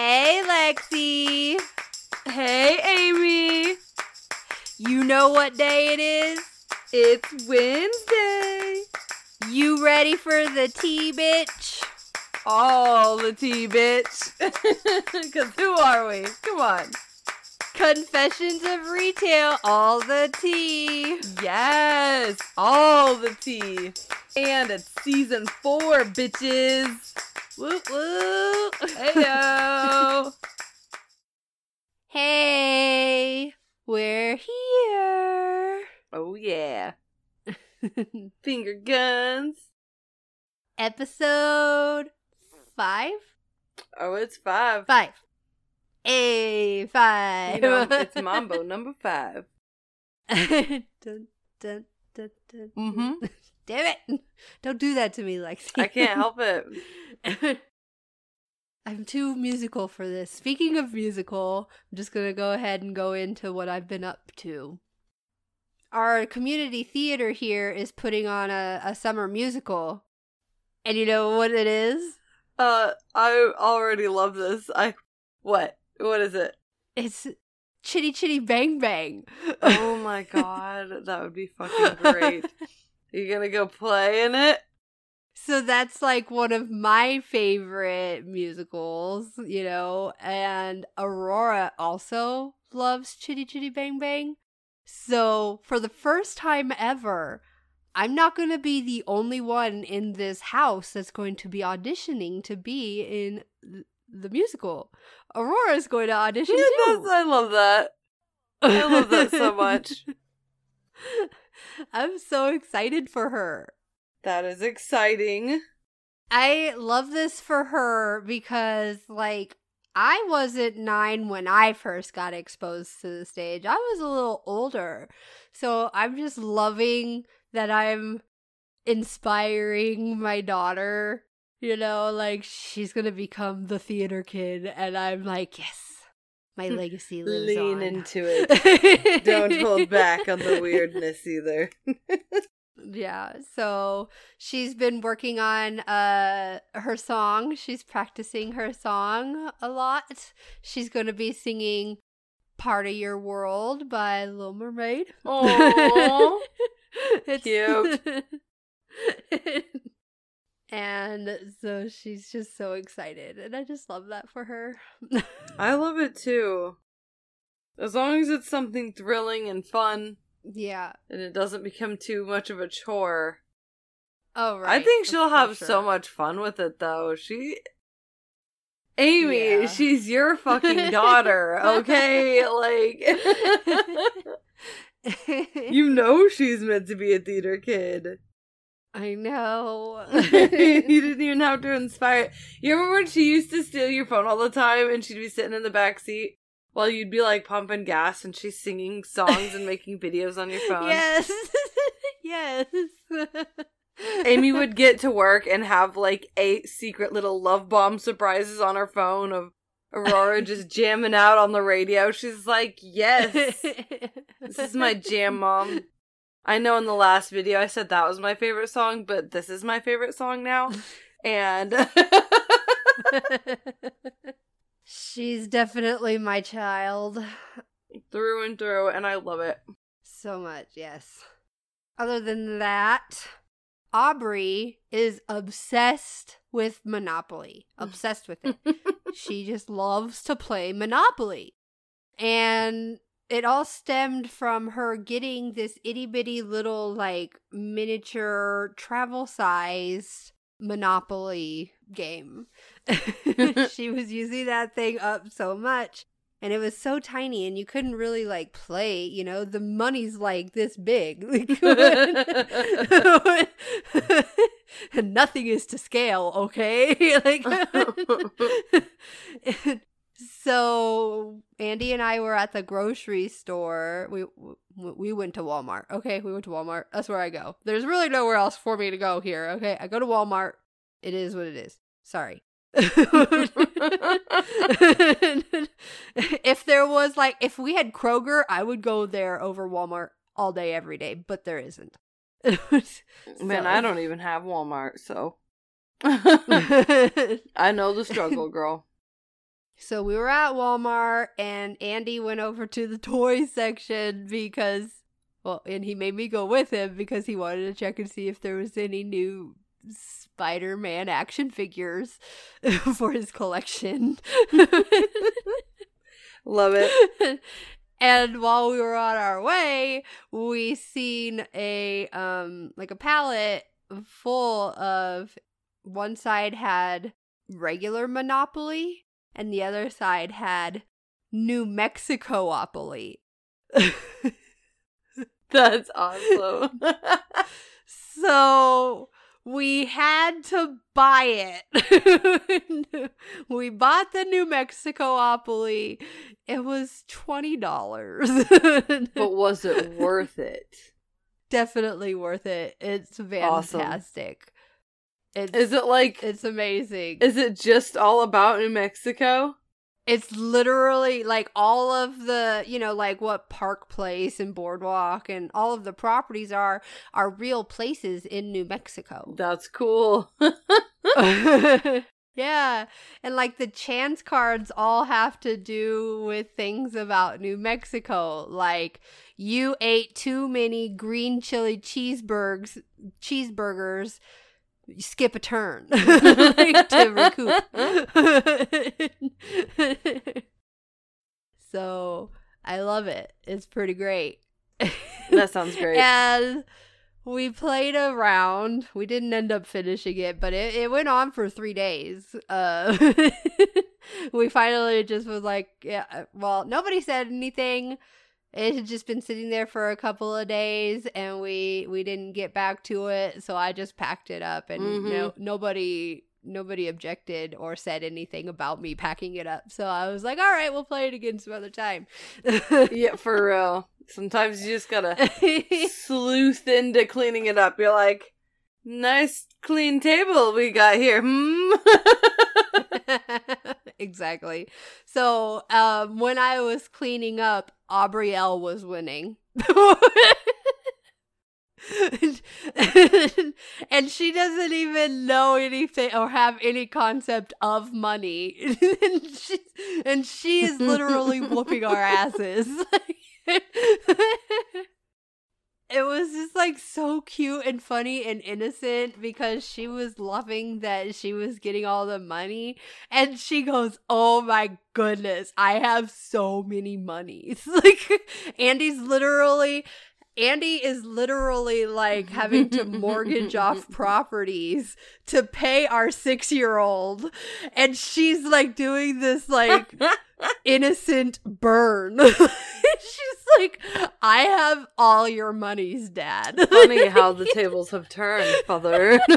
Hey, Lexi. Hey, Amy. You know what day it is? It's Wednesday. You ready for the tea, bitch? All the tea, bitch. Because who are we? Come on. Confessions of Retail, all the tea. Yes, all the tea. And it's season four, bitches. Woo woo. Heyo. hey, we're here. oh, yeah. Finger guns. Episode five? Oh, it's five. Five. A five. You know, it's Mambo number five. dun, dun, dun, dun. Mm-hmm. Damn it. Don't do that to me, Lexi. I can't help it. I'm too musical for this. Speaking of musical, I'm just going to go ahead and go into what I've been up to. Our community theater here is putting on a, a summer musical. And you know what it is? Uh, I already love this. I what? What is it? It's Chitty Chitty Bang Bang. Oh my god, that would be fucking great. You gonna go play in it? So that's like one of my favorite musicals, you know, and Aurora also loves Chitty Chitty Bang Bang. So for the first time ever, I'm not going to be the only one in this house that's going to be auditioning to be in the musical. Aurora is going to audition Yeah, too. I love that. I love that so much. I'm so excited for her. That is exciting. I love this for her because, like, I wasn't nine when I first got exposed to the stage. I was a little older. So I'm just loving that I'm inspiring my daughter. You know, like, she's going to become the theater kid. And I'm like, yes, my hmm. legacy lives Lean on. into it. Don't hold back on the weirdness either. Yeah, so she's been working on uh her song. She's practicing her song a lot. She's going to be singing "Part of Your World" by Little Mermaid. It's Cute. and so she's just so excited, and I just love that for her. I love it too. As long as it's something thrilling and fun yeah. and it doesn't become too much of a chore. Oh right. I think she'll have so much fun with it though. She Amy, Yeah. she's your fucking daughter, okay? like you know she's meant to be a theater kid. I know. you didn't even have to inspire. You remember when she used to steal your phone all the time and she'd be sitting in the back seat while you'd be like pumping gas and she's singing songs and making videos on your phone? Yes. yes. Amy would get to work and have like eight secret little love bomb surprises on her phone of Aurora just jamming out on the radio. She's like, Yes, this is my jam, mom. I know in the last video I said that was my favorite song, but this is my favorite song now. And She's definitely my child. through and through, and I love it. So much, yes. Other than that, Aubrey is obsessed with Monopoly. Obsessed with it. she just loves to play Monopoly. And it all stemmed from her getting this itty bitty little, like, miniature travel sized Monopoly game. she was using that thing up so much. And it was so tiny, and you couldn't really like play. You know, the money's like this big. and nothing is to scale, okay? like, so Andy and I were at the grocery store. We we went to Walmart. Okay, we went to Walmart. That's where I go. There's really nowhere else for me to go here. Okay, I go to Walmart. It is what it is. Sorry. if there was like if we had Kroger, I would go there over Walmart all day every day, but there isn't. Man, I don't even have Walmart, so I know the struggle, girl. So we were at Walmart and Andy went over to the toy section because well, and he made me go with him because he wanted to check and see if there was any new Spider-Man action figures for his collection. Love it. and while we were on our way, we seen a um like a pallet full of one side had regular Monopoly and the other side had New Mexicoopoly. That's awesome. so we had to buy it. we bought the New Mexicoopoly. It was twenty dollars. but was it worth it? Definitely worth it. It's fantastic. Awesome. It's, is it like it's amazing? Is it just all about New Mexico? It's literally like all of the, you know, like what Park Place and Boardwalk and all of the properties are are real places in New Mexico. That's cool. yeah. And like the chance cards all have to do with things about New Mexico. Like you ate too many green chili cheeseburgers cheeseburgers skip a turn like, to recoup. so I love it. It's pretty great. that sounds great. And we played around. We didn't end up finishing it, but it, it went on for three days. Uh, we finally just was like, yeah, well, nobody said anything it had just been sitting there for a couple of days and we we didn't get back to it so i just packed it up and mm-hmm. no nobody nobody objected or said anything about me packing it up so i was like all right we'll play it again some other time. Yeah for real. Sometimes you just gotta sleuth into cleaning it up. You're like nice clean table we got here hmm exactly. So um, when I was cleaning up, Aubrielle was winning. and she doesn't even know anything or have any concept of money and, she, and she is literally whooping our asses it was just like so cute and funny and innocent because she was loving that she was getting all the money and she goes oh my goodness i have so many monies like andy's literally Andy is literally like having to mortgage off properties to pay our six year old. And she's like doing this like innocent burn. she's like, I have all your monies, Dad. Funny how the tables have turned, Father.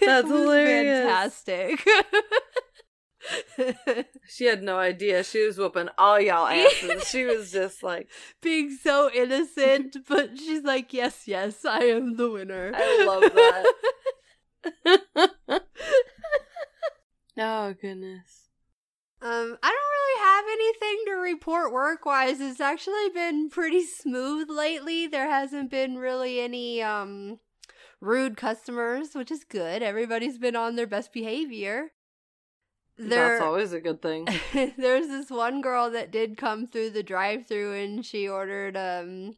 That's hilarious. Fantastic. she had no idea. She was whooping all y'all asses. she was just like being so innocent, but she's like, "Yes, yes, I am the winner." I love that. oh goodness. Um, I don't really have anything to report work wise. It's actually been pretty smooth lately. There hasn't been really any um rude customers, which is good. Everybody's been on their best behavior. There, That's always a good thing. there's this one girl that did come through the drive-through and she ordered um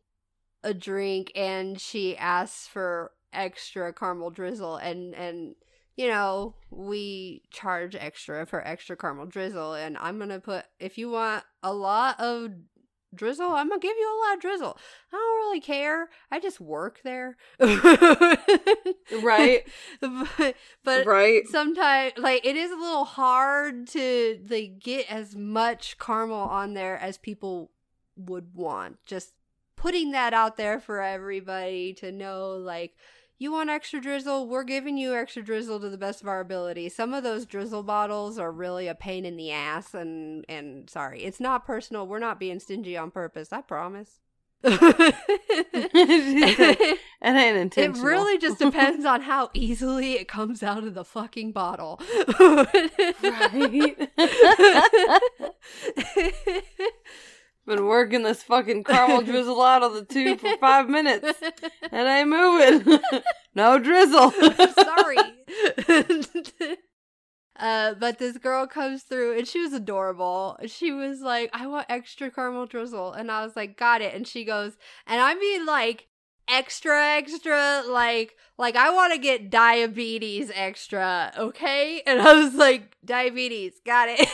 a drink and she asked for extra caramel drizzle and and you know we charge extra for extra caramel drizzle and i'm gonna put if you want a lot of drizzle i'm gonna give you a lot of drizzle. I don't really care. I just work there. Right. But, but right. sometimes like it is a little hard to like get as much caramel on there as people would want. Just putting that out there for everybody to know like you want extra drizzle? We're giving you extra drizzle to the best of our ability. Some of those drizzle bottles are really a pain in the ass and and sorry. It's not personal. We're not being stingy on purpose. I promise. it ain't intentional. It really just depends on how easily it comes out of the fucking bottle. right. Been working this fucking caramel drizzle out of the tube for five minutes. It ain't moving. no drizzle. Sorry. Uh, but this girl comes through and she was adorable. She was like, I want extra caramel drizzle. And I was like, got it. And she goes, and I mean like extra extra like like I want to get diabetes extra, okay? And I was like, diabetes, got it.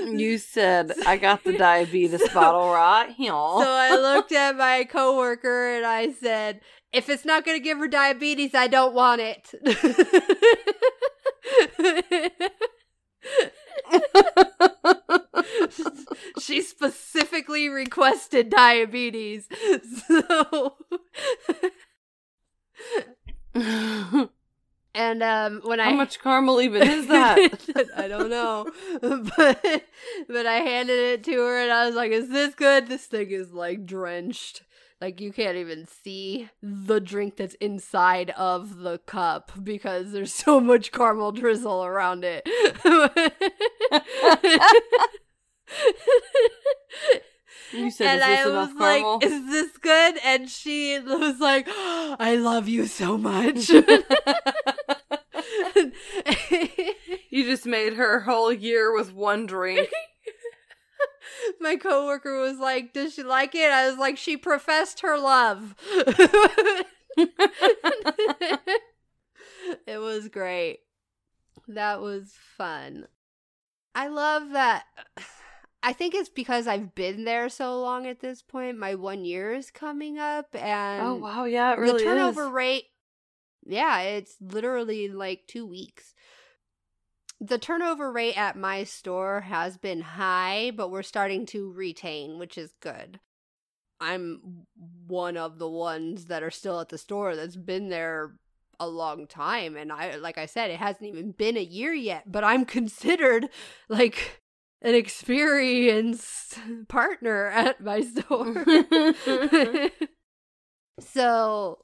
You said I got the diabetes bottle right here. So I looked at my coworker and I said, if it's not going to give her diabetes, I don't want it. she specifically requested diabetes. So and um when I How much caramel even is that? I don't know. but but I handed it to her and I was like, "Is this good? This thing is like drenched. Like you can't even see the drink that's inside of the cup because there's so much caramel drizzle around it." You said, and I was caramel? like, "Is this good?" And she was like, "I love you so much." you just made her whole year with one drink. My coworker was like, "Does she like it?" I was like, "She professed her love." it was great. That was fun. I love that. I think it's because I've been there so long at this point. My one year is coming up, oh, and oh wow, yeah, it really the turnover is. rate. Yeah, it's literally like two weeks. The turnover rate at my store has been high, but we're starting to retain, which is good. I'm one of the ones that are still at the store that's been there a long time and I like I said it hasn't even been a year yet, but I'm considered like an experienced partner at my store. so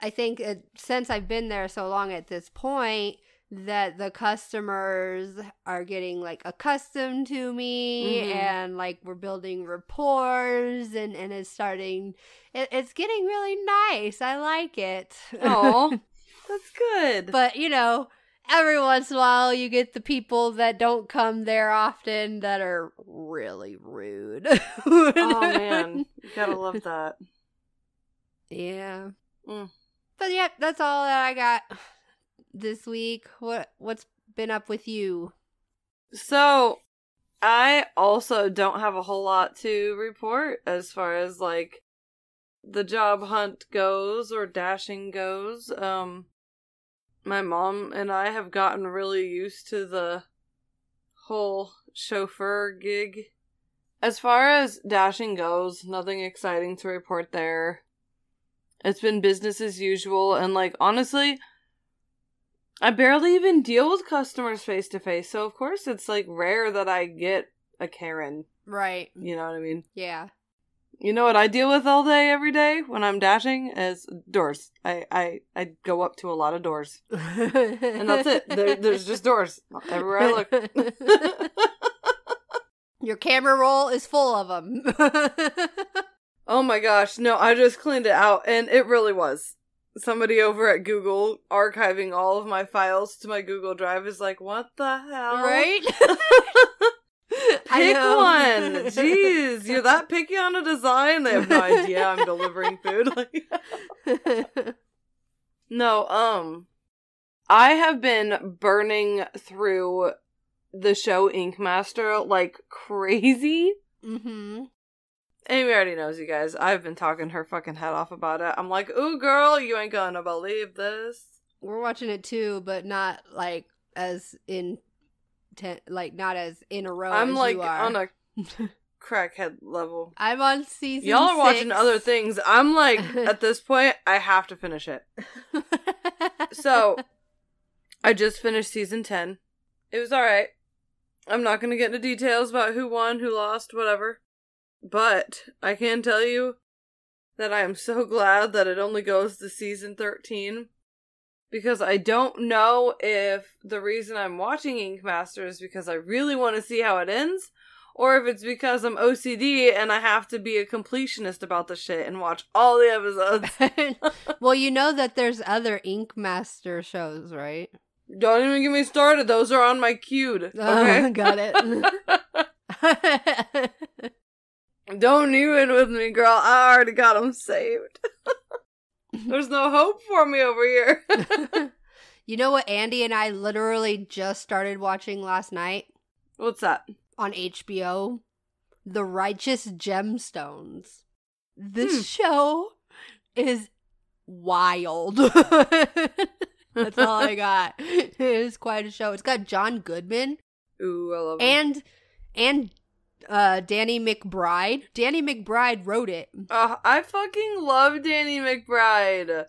I think it, since I've been there so long at this point that the customers are getting like accustomed to me Mhm. and like we're building rapport and and it's starting it, it's getting really nice. I like it. Oh, that's good. but you know, every once in a while you get the people that don't come there often that are really rude. oh man, you gotta love that. Yeah. Mm. But yeah, that's all that I got this week. What what's been up with you? So, I also don't have a whole lot to report as far as like the job hunt goes or dashing goes. Um my mom and I have gotten really used to the whole chauffeur gig. As far as dashing goes, nothing exciting to report there. It's been business as usual and like honestly, I barely even deal with customers face to face, so of course it's like rare that I get a Karen. Right. You know what I mean? Yeah. You know what I deal with all day, every day when I'm dashing is doors. I I, I go up to a lot of doors, and that's it. There, there's just doors everywhere I look. Your camera roll is full of them. oh my gosh, no! I just cleaned it out, and it really was. Somebody over at Google archiving all of my files to my Google Drive is like, what the hell? right? I Pick one. Jeez, you're that picky on a design? They have no idea I'm delivering food. Like, no, um, I have been burning through the show Ink Master like crazy. mm-hmm. Amy already knows, you guys. I've been talking her fucking head off about it. I'm like, ooh, girl, you ain't gonna believe this. We're watching it too, but not like as in, ten, like not as in a row. I'm as like you are. on a crackhead level. I'm on season. Y'all are watching other things. I'm like, at this point, I have to finish it. So, I just finished season 10. It was alright. I'm not going to get into details about who won, who lost, whatever. But I can tell you that I am so glad that it only goes to season 13. Because I don't know if the reason I'm watching Ink Master is because I really want to see how it ends, or if it's because I'm OCD and I have to be a completionist about the shit and watch all the episodes. well, you know that there's other Ink Master shows, right? Don't even get me started. Those are on my queued. Okay. Uh, got it. Don't even with me, girl. I already got them saved. There's no hope for me over here. you know what Andy and I literally just started watching last night What's that? on HBO? The Righteous Gemstones. This Hmm. show is wild. That's all I got. It is quite a show. It's got John Goodman Ooh, I love and and uh Danny McBride. Danny McBride wrote it. Uh, I fucking love Danny McBride.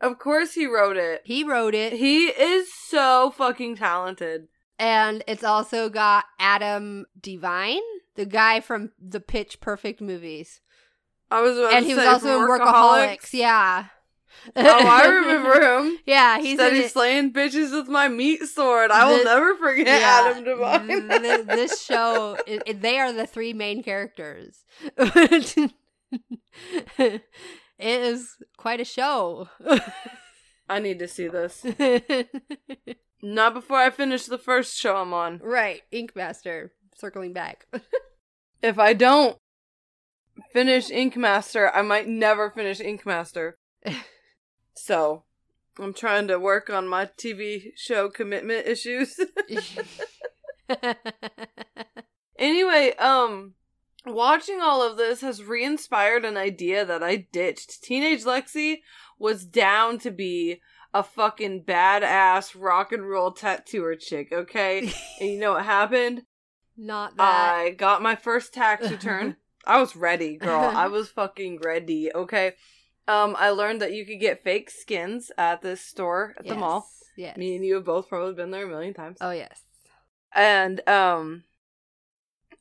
Of course he wrote it. He wrote it. He is so fucking talented. And it's also got Adam DeVine, the guy from the Pitch Perfect movies. I was about and he was also in from Workaholics. Yeah. Oh, I remember him. Yeah, he's Steady in it. slaying bitches with my meat sword. I will never forget Yeah, Adam DeVine. th- th- this show, it, it- they are the three main characters. it is quite a show. I need to see this. Not before I finish the first show I'm on. right, Ink Master. Circling back. If I don't finish Ink Master, I might never finish Ink Master. So, I'm trying to work on my TV show commitment issues. anyway, um watching all of this has re-inspired an idea that I ditched. Teenage Lexi was down to be a fucking badass rock and roll tattooer chick, okay? and you know what happened? Not that. I got my first tax return. I was ready, girl. I was fucking ready. Okay. Um, I learned that you could get fake skins at this store at the mall. Yes. Me and you have both probably been there a million times. Oh yes. And um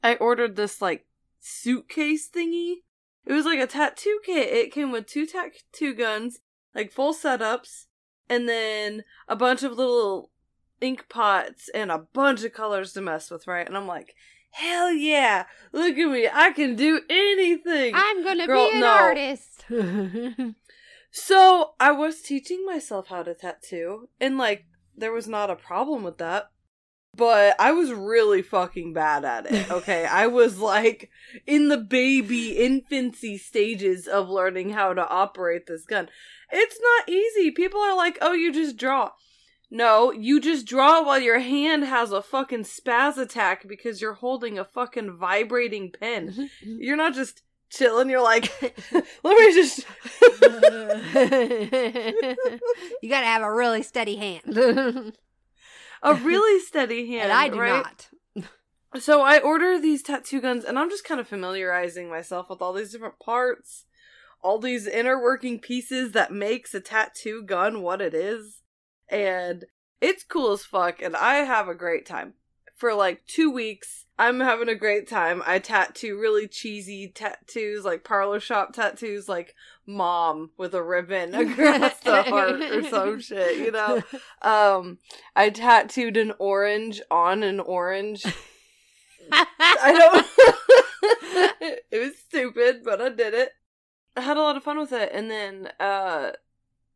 I ordered this like suitcase thingy. It was like a tattoo kit. It came with two tattoo guns, like full setups, and then a bunch of little ink pots and a bunch of colors to mess with, right? And I'm like, hell yeah! Look at me, I can do anything. I'm gonna Girl, be an no. artist. So I was teaching myself how to tattoo, and like there was not a problem with that. But I was really fucking bad at it. Okay, I was like in the baby infancy stages of learning how to operate this gun. It's not easy. People are like, "Oh, you just draw." No, you just draw while your hand has a fucking spaz attack because you're holding a fucking vibrating pen. You're not just chilling. You're like, let me just. you gotta have a really steady hand. a really steady hand. I do right? not. So I order these tattoo guns, and I'm just kind of familiarizing myself with all these different parts, all these inner working pieces that makes a tattoo gun what it is, and it's cool as fuck. And I have a great time for like two weeks. I'm having a great time. I tattoo really cheesy tattoos, like parlor shop tattoos, like mom with a ribbon across the heart or some shit, you know. Um, I tattooed an orange on an orange. I don't. it was stupid, but I did it. I had a lot of fun with it, and then uh,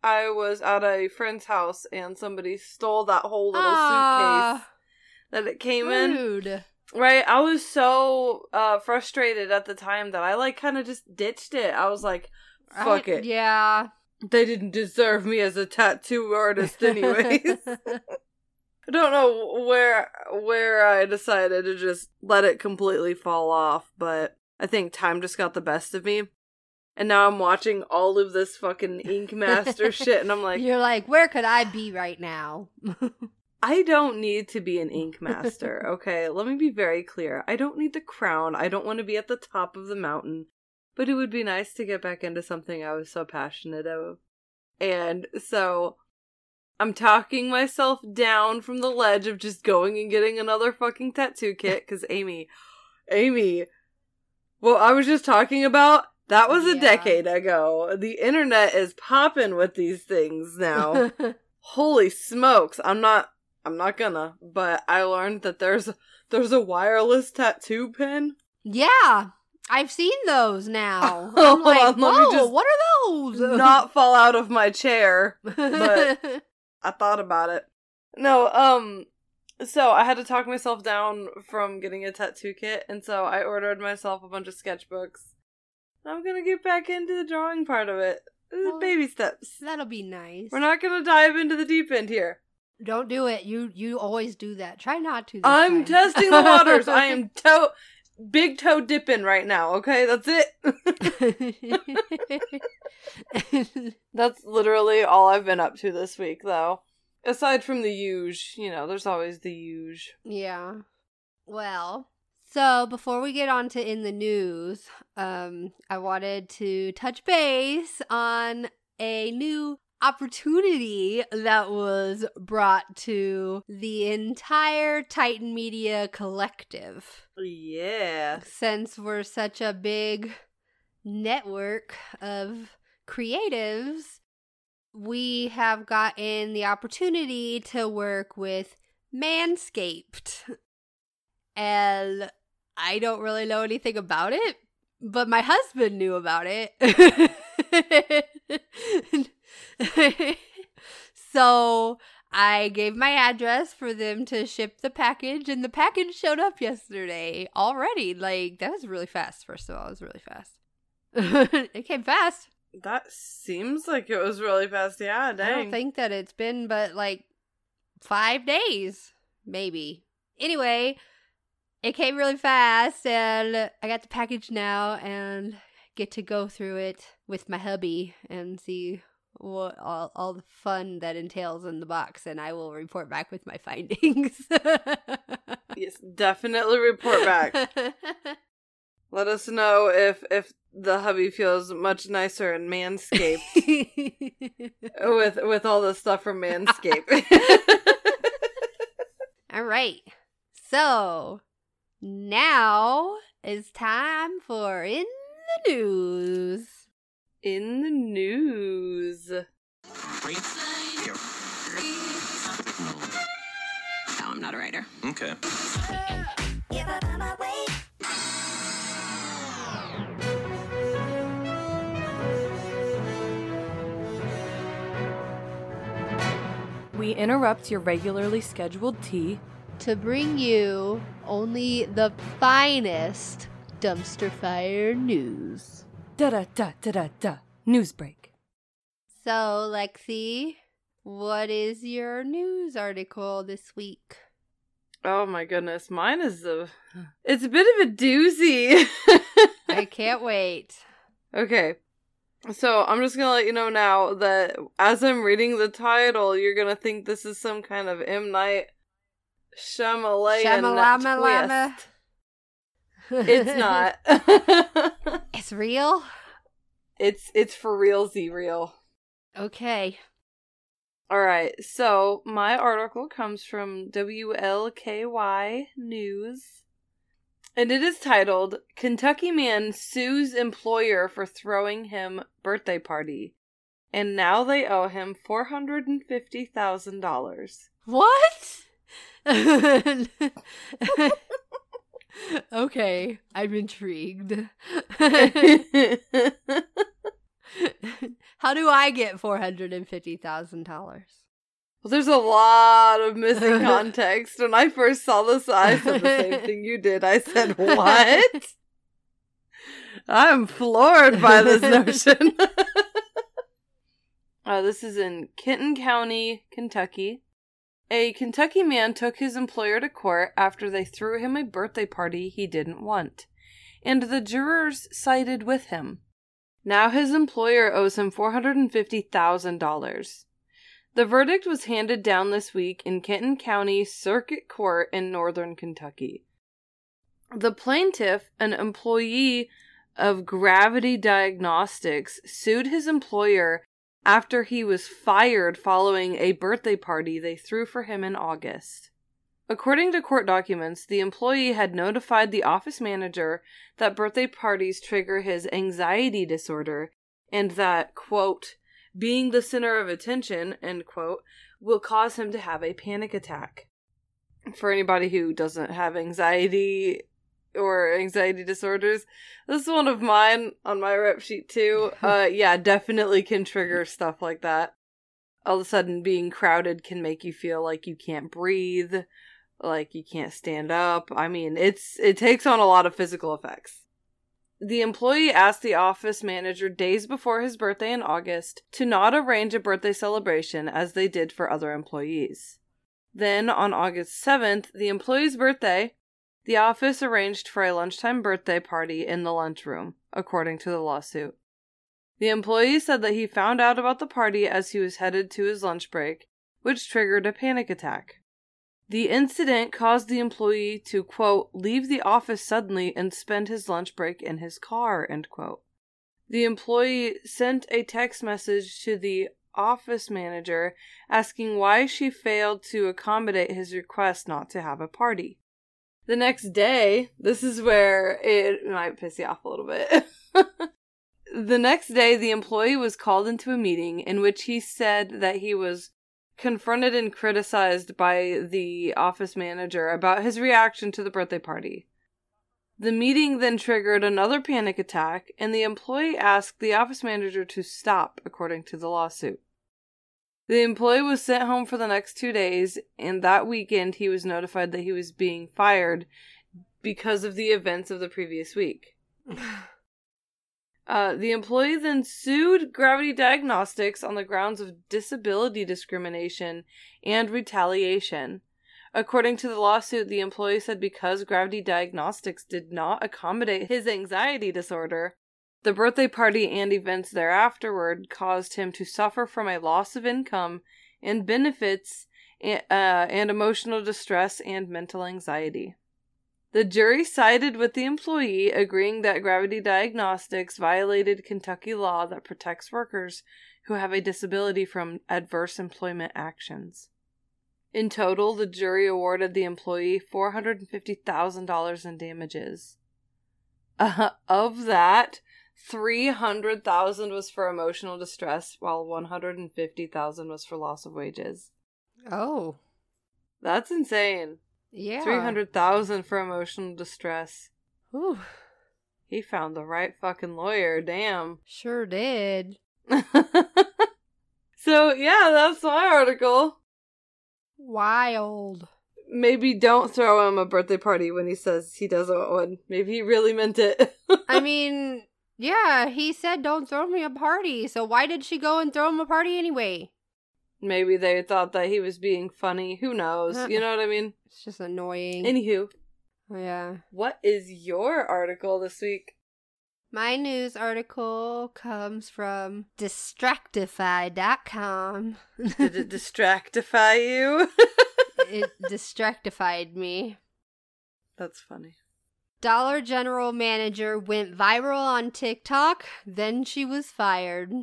I was at a friend's house, and somebody stole that whole little Ah, suitcase that it came in. Right, I was so uh, frustrated at the time that I like kind of just ditched it. I was like, "Fuck I- it." Yeah. They didn't deserve me as a tattoo artist, anyways. I don't know where where I decided to just let it completely fall off, but I think time just got the best of me. And now I'm watching all of this fucking Ink Master shit, and I'm like, You're like, where could I be right now? I don't need to be an Ink Master, okay? Let me be very clear. I don't need the crown. I don't want to be at the top of the mountain. But it would be nice to get back into something I was so passionate of. And so I'm talking myself down from the ledge of just going and getting another fucking tattoo kit because Amy, Amy, what I was just talking about, that was a Yeah. decade ago. The internet is popping with these things now. Holy smokes, I'm not I'm not gonna, but I learned that there's there's a wireless tattoo pen. Yeah, I've seen those now. I'm like, whoa, what are those? Not fall out of my chair. but- I thought about it. No, um so I had to talk myself down from getting a tattoo kit, and so I ordered myself a bunch of sketchbooks. I'm gonna get back into the drawing part of it. Uh, well, baby steps. That'll be nice. We're not gonna dive into the deep end here. Don't do it. You you always do that. Try not to. I'm time. testing the waters. I am toe big toe dipping right now, okay? That's it. That's literally all I've been up to this week though. Aside from the huge, you know, there's always the huge. yeah. Well, so before we get on to in the news, um, I wanted to touch base on a new opportunity that was brought to the entire Titan Media collective. Yeah. Since we're such a big network of creatives, we have gotten the opportunity to work with Manscaped. And I don't really know anything about it, but my husband knew about it. so I gave my address for them to ship the package, and the package showed up yesterday already. Like, that was really fast, first of all. It was really fast. it came fast. That seems like it was really fast. Yeah, I don't think that it's been but like five days, maybe. Anyway, it came really fast, and I got the package now, and get to go through it with my hubby and see what all, all the fun that entails in the box, and I will report back with my findings. yes, definitely report back. Let us know if if the hubby feels much nicer and manscaped with with all the stuff from Manscaped. All right. So now it's time for In the News. In the news. No, I'm not a writer. Okay. We interrupt your regularly scheduled tea. To bring you only the finest dumpster fire news. Da da da da da da. News break. So, Lexi, what is your news article this week? Oh my goodness, mine is a. It's a bit of a doozy. I can't wait. Okay. So I'm just gonna let you know now that as I'm reading the title, you're gonna think this is some kind of M Night Shyamalama twist. It's not. It's real? it's it's for realsy real. Okay. All right. So my article comes from WLKY News. And it is titled Kentucky Man Sues Employer for Throwing Him Birthday Party. And now they owe him $450,000. What? okay, I'm intrigued. How do I get four hundred and fifty thousand dollars? Well, there's a lot of missing context. When I first saw this, I said the same thing you did. I said, What? I'm floored by this notion. uh, this is in Kenton County, Kentucky. A Kentucky man took his employer to court after they threw him a birthday party he didn't want, and the jurors sided with him. Now his employer owes him $450,000. The verdict was handed down this week in Kenton County Circuit Court in northern Kentucky. The plaintiff, an employee of Gravity Diagnostics, sued his employer after he was fired following a birthday party they threw for him in August. According to court documents, the employee had notified the office manager that birthday parties trigger his anxiety disorder and that, quote, being the center of attention, end quote, will cause him to have a panic attack. For anybody who doesn't have anxiety or anxiety disorders, this is one of mine on my rep sheet too. Uh, yeah, definitely can trigger stuff like that. All of a sudden, being crowded can make you feel like you can't breathe, like you can't stand up. I mean, it's it takes on a lot of physical effects. The employee asked the office manager days before his birthday in August to not arrange a birthday celebration as they did for other employees. Then, on August 7th, the employee's birthday, the office arranged for a lunchtime birthday party in the lunchroom, according to the lawsuit. The employee said that he found out about the party as he was headed to his lunch break, which triggered a panic attack. The incident caused the employee to, quote, leave the office suddenly and spend his lunch break in his car, end quote. The employee sent a text message to the office manager asking why she failed to accommodate his request not to have a party. The next day, this is where it might piss you off a little bit. the next day, the employee was called into a meeting in which he said that he was confronted and criticized by the office manager about his reaction to the birthday party. The meeting then triggered another panic attack, and the employee asked the office manager to stop, according to the lawsuit. The employee was sent home for the next two days, and that weekend he was notified that he was being fired because of the events of the previous week. Uh, the employee then sued Gravity Diagnostics on the grounds of disability discrimination and retaliation. According to the lawsuit, the employee said because Gravity Diagnostics did not accommodate his anxiety disorder, the birthday party and events thereafterward caused him to suffer from a loss of income and benefits uh, and emotional distress and mental anxiety. The jury sided with the employee, agreeing that Gravity Diagnostics violated Kentucky law that protects workers who have a disability from adverse employment actions. In total, the jury awarded the employee $450,000 in damages. Uh, of that, 300,000 was for emotional distress while 150,000 was for loss of wages. Oh. That's insane. Yeah. 300,000 for emotional distress. Whew. He found the right fucking lawyer, damn. Sure did. so, yeah, that's my article. Wild. Maybe don't throw him a birthday party when he says he doesn't want one. Maybe he really meant it. I mean, yeah, he said don't throw me a party, so why did she go and throw him a party anyway? Maybe they thought that he was being funny. Who knows? Uh, you know what I mean? It's just annoying. Anywho. Oh, yeah. What is your article this week? My news article comes from distractify.com. Did it distractify you? it distractified me. That's funny. Dollar General manager went viral on TikTok, then she was fired.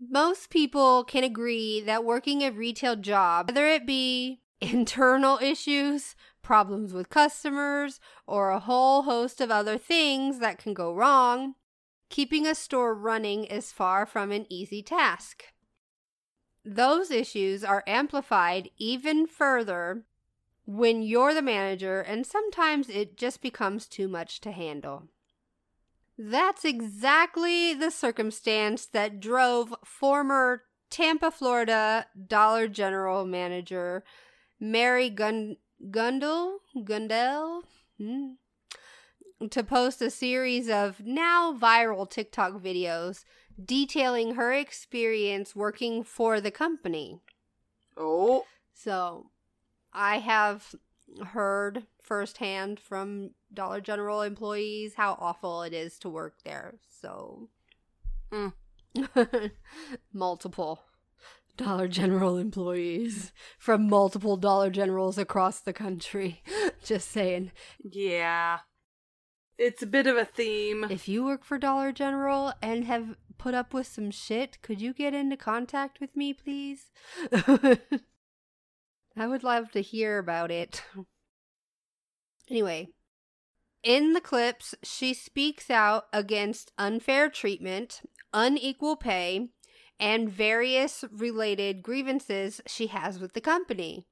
Most people can agree that working a retail job, whether it be internal issues, problems with customers, or a whole host of other things that can go wrong, keeping a store running is far from an easy task. Those issues are amplified even further when you're the manager, and sometimes it just becomes too much to handle. That's exactly the circumstance that drove former Tampa, Florida Dollar General manager Mary Gun- Gundel Gundel hmm, to post a series of now viral TikTok videos detailing her experience working for the company. Oh. So, I have heard firsthand from Dollar General employees how awful it is to work there. So, mm. multiple Dollar General employees from multiple Dollar Generals across the country. Just saying. Yeah. It's a bit of a theme. If you work for Dollar General and have put up with some shit, could you get into contact with me, please? I would love to hear about it. Anyway, in the clips, she speaks out against unfair treatment, unequal pay, and various related grievances she has with the company.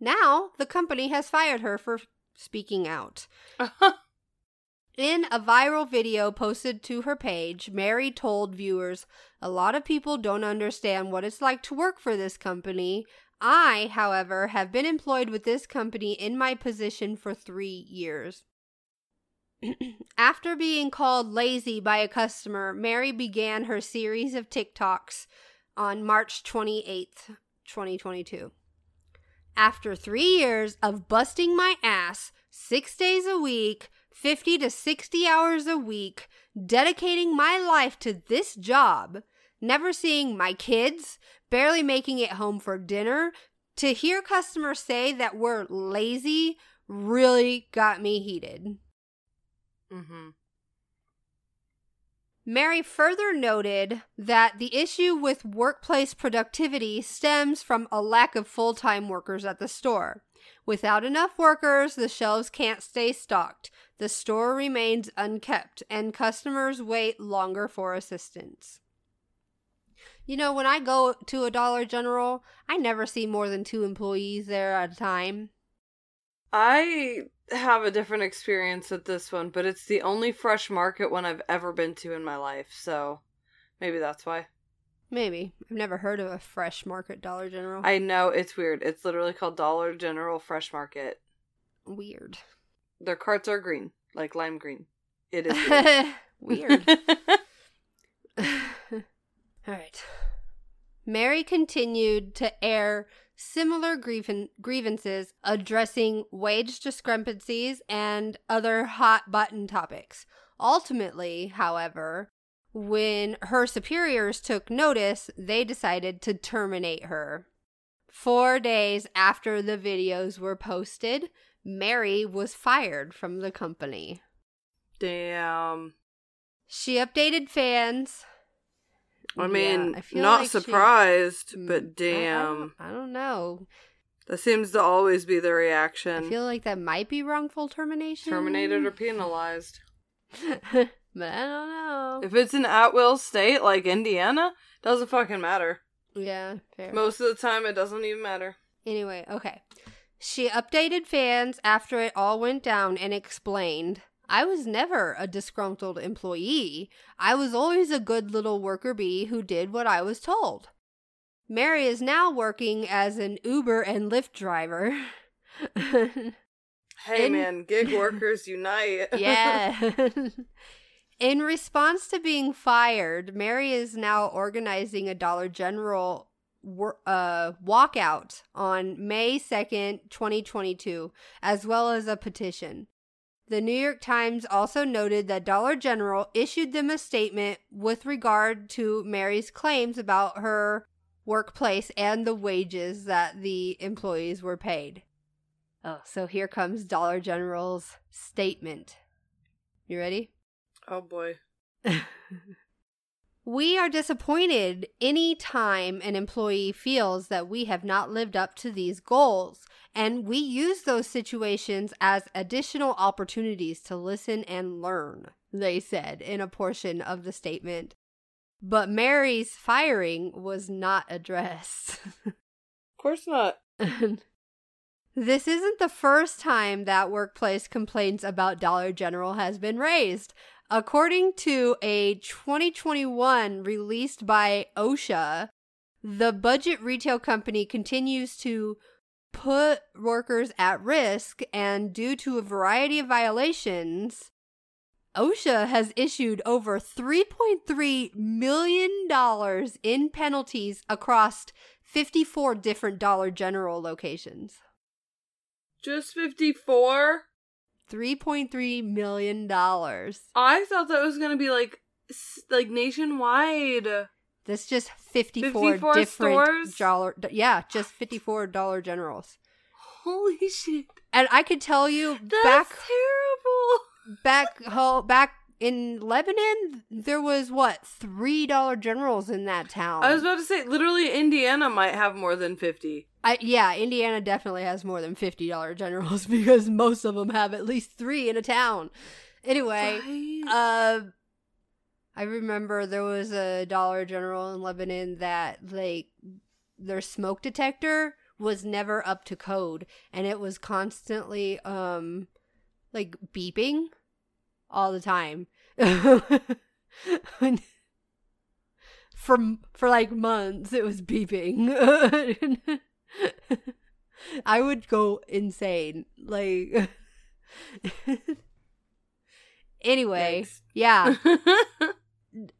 Now, the company has fired her for speaking out. In a viral video posted to her page, Mary told viewers, A lot of people don't understand what it's like to work for this company. I, however, have been employed with this company in my position for three years. After being called lazy by a customer, Mary began her series of TikToks on March 28th, 2022. After three years of busting my ass six days a week, 50 to 60 hours a week, dedicating my life to this job, never seeing my kids, barely making it home for dinner, to hear customers say that we're lazy really got me heated. mm-hmm. Mary further noted that the issue with workplace productivity stems from a lack of full time workers at the store. Without enough workers, the shelves can't stay stocked, the store remains unkept, and customers wait longer for assistance. You know, when I go to a Dollar General, I never see more than two employees there at a time. I have a different experience at this one, but it's the only fresh market one I've ever been to in my life, so maybe that's why. Maybe. I've never heard of a fresh market Dollar General. I know it's weird. It's literally called Dollar General Fresh Market. Weird. Their carts are green, like lime green. It is Weird. All right. Mary continued to air similar grievan- grievances addressing wage discrepancies and other hot button topics. Ultimately, however, when her superiors took notice, they decided to terminate her. Four days after the videos were posted, Mary was fired from the company. Damn. She updated fans. I Yeah, mean, I feel not like she- surprised, Mm, I- I but damn. don't- I, don't know. That seems to always be the reaction. I feel like that might be wrongful termination. Terminated or penalized. but I don't know. If it's an at will state like Indiana, doesn't fucking matter. yeah, fair. Most of the time, it doesn't even matter. Anyway, okay. She updated fans after it all went down and explained I was never a disgruntled employee. I was always a good little worker bee who did what I was told. Mary is now working as an Uber and Lyft driver. Hey In- man, gig workers unite. yeah. In response to being fired, Mary is now organizing a Dollar General wor- uh, walkout on May 2nd, 2022, as well as a petition. The New York Times also noted that Dollar General issued them a statement with regard to Mary's claims about her workplace and the wages that the employees were paid. Oh, so here comes Dollar General's statement. You ready? Oh boy. We are disappointed any time an employee feels that we have not lived up to these goals, and we use those situations as additional opportunities to listen and learn, they said in a portion of the statement. But Mary's firing was not addressed. Of course not. this isn't the first time that workplace complaints about Dollar General has been raised. According to a 2021 released by OSHA, the budget retail company continues to put workers at risk, and due to a variety of violations, OSHA has issued over $3.3 million in penalties across 54 different Dollar General locations. Just 54? $3.3 million. I thought that was gonna be like, like nationwide. That's just 54, 54 different stores? dollar yeah, just 54 Dollar Generals. Holy shit. And I could tell you That's back terrible. back ho- back in Lebanon there was what, 3 Dollar Generals in that town. I was about to say, literally, Indiana might have more than 50. I, yeah, Indiana definitely has more than fifty dollar generals because most of them have at least three in a town. Anyway, Right? uh, I remember there was a Dollar General in Lebanon that like their smoke detector was never up to code and it was constantly um like beeping all the time. for for like months it was beeping. I would go insane. Like Anyway, Yikes. yeah.